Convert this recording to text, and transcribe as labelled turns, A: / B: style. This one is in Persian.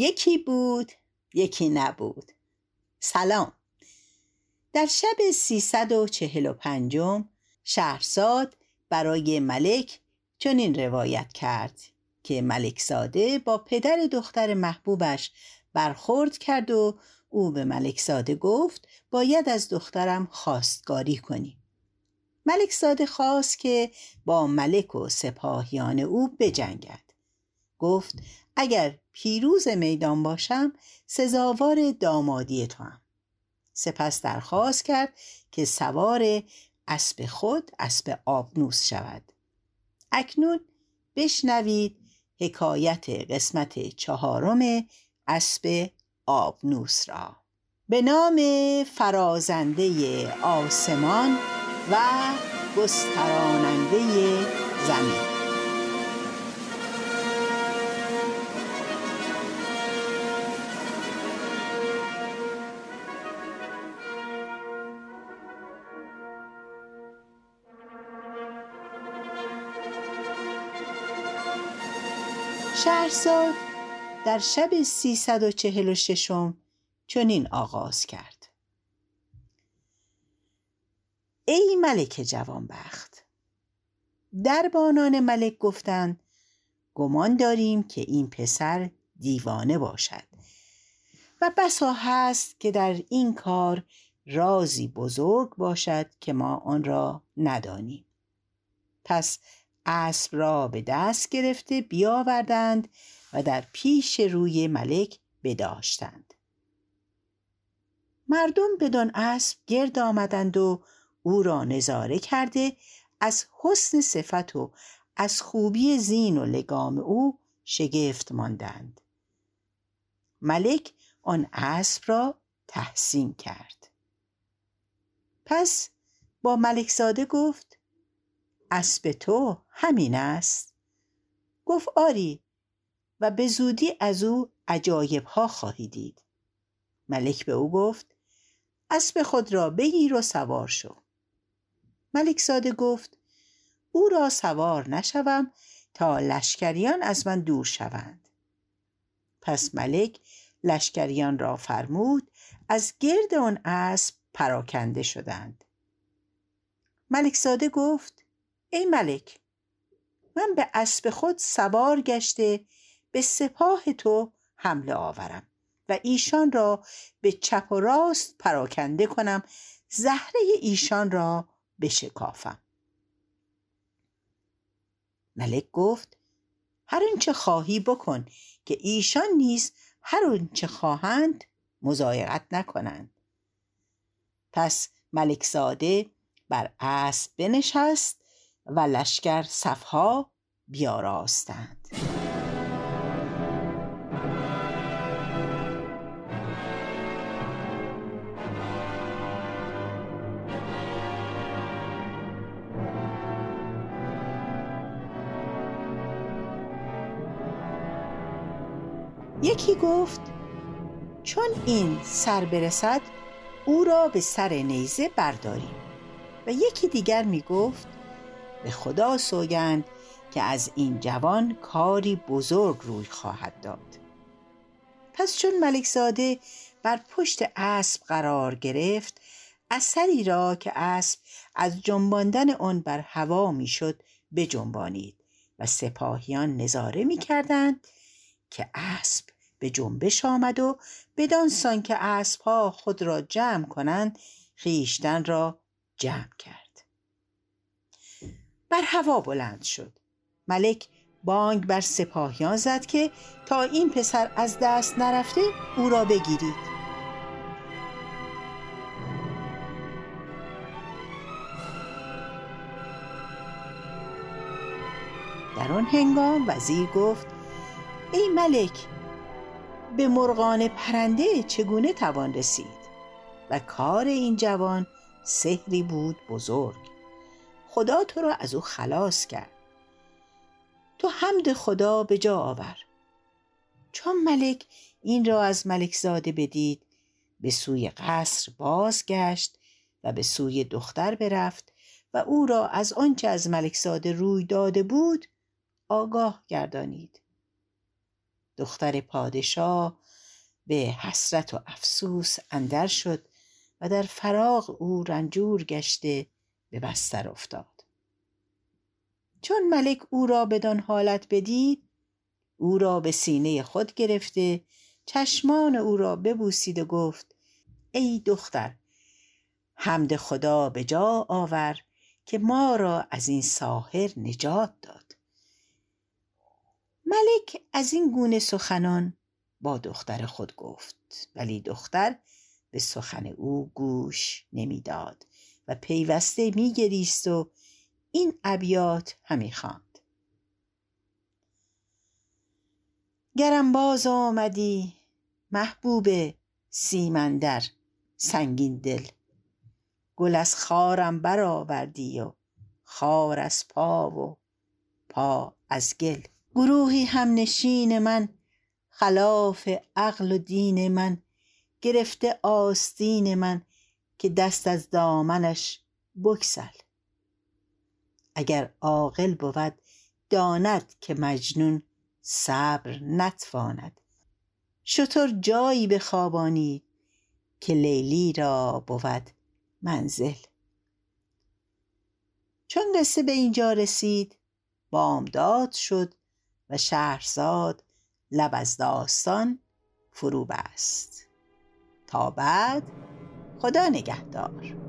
A: یکی بود یکی نبود. سلام. در شب سیصد و چهل و پنجم شهرزاد برای ملک چنین روایت کرد که ملک زاده با پدر دختر محبوبش برخورد کرد و او به ملک زاده گفت باید از دخترم خواستگاری کنی. ملک زاده خواست که با ملک و سپاهیان او بجنگد. گفت اگر پیروز میدان باشم سزاوار دامادی تو هم. سپس درخواست کرد که سوار اسب خود اسب آبنوس شود اکنون بشنوید حکایت قسمت چهارم اسب آبنوس را به نام فرازنده آسمان و گستراننده شهرزاد در شب سیصد و چهل و ششم چنین آغاز کرد. ای ملک جوانبخت دربانان ملک گفتند گمان داریم که این پسر دیوانه باشد. و بسا هست که در این کار رازی بزرگ باشد که ما آن را ندانیم. پس اسب را به دست گرفته بیاوردند و در پیش روی ملک بداشتند. مردم بدان اسب گرد آمدند و او را نظاره کرده از حسن صفت و از خوبی زین و لگام او شگفت ماندند. ملک آن اسب را تحسین کرد. پس با ملک زاده گفت اسب تو همین است. گفت آری و به زودی از او عجایب ها خواهی دید. ملک به او گفت اسب خود را بگیر و سوار شو. ملک زاده گفت او را سوار نشوم تا لشکریان از من دور شوند. پس ملک لشکریان را فرمود از گرد آن اسب پراکنده شدند. ملک زاده گفت ای ملک من به اسب خود سوار گشته به سپاه تو حمله آورم و ایشان را به چپ و راست پراکنده کنم زهره ایشان را بشکافم. ملک گفت هر چه خواهی بکن که ایشان نیز هر چه خواهند مزایقت نکنند. پس ملک زاده بر اسب بنشست و لشکر صفها بیاراستند. یکی گفت چون این سر برسد او را به سر نیزه برداریم. و یکی دیگر می گفت به خدا سوگند که از این جوان کاری بزرگ روی خواهد داد. پس چون ملک زاده بر پشت اسب قرار گرفت اثری را که اسب از جنباندن آن بر هوا می‌شد بجنبانید و سپاهیان نظاره می‌کردند که اسب به جنبش آمد و بدان سان که اسبها خود را جمع کنند خیشتن را جمع کرد. بر هوا بلند شد. ملک بانگ بر سپاهیان زد که تا این پسر از دست نرفته او را بگیرید. در آن هنگام وزیر گفت ای ملک به مرغان پرنده چگونه توان رسید؟ و کار این جوان سحری بود بزرگ. خدا تو را از او خلاص کرد. تو حمد خدا به جا آور. چون ملک این را از ملک زاده بدید به سوی قصر بازگشت و به سوی دختر برفت و او را از آنچه از ملک زاده روی داده بود آگاه گردانید. دختر پادشاه به حسرت و افسوس اندر شد و در فراغ او رنجور گشته به بستر افتاد. چون ملک او را بدان حالت بدید او را به سینه خود گرفته چشمان او را ببوسید و گفت ای دختر حمد خدا به جا آور که ما را از این ساحر نجات داد. ملک از این گونه سخنان با دختر خود گفت ولی دختر به سخن او گوش نمی‌داد. و پیوسته میگریست و این ابیات همی خواند. گرم باز آمدی محبوب سیمندر سنگین دل. گل از خارم برآوردی و خار از پا و پا از گل. گروهی همنشین من خلاف عقل و دین من گرفته آستین من که دست از دامنش بگسل. اگر عاقل بود داند که مجنون صبر نتواند. شتر جایی بخوابانید که لیلی را بود منزل. چون قصه به اینجا رسید بامداد شد و شهرزاد لب از داستان فرو بست. تا بعد خدا نگهدار.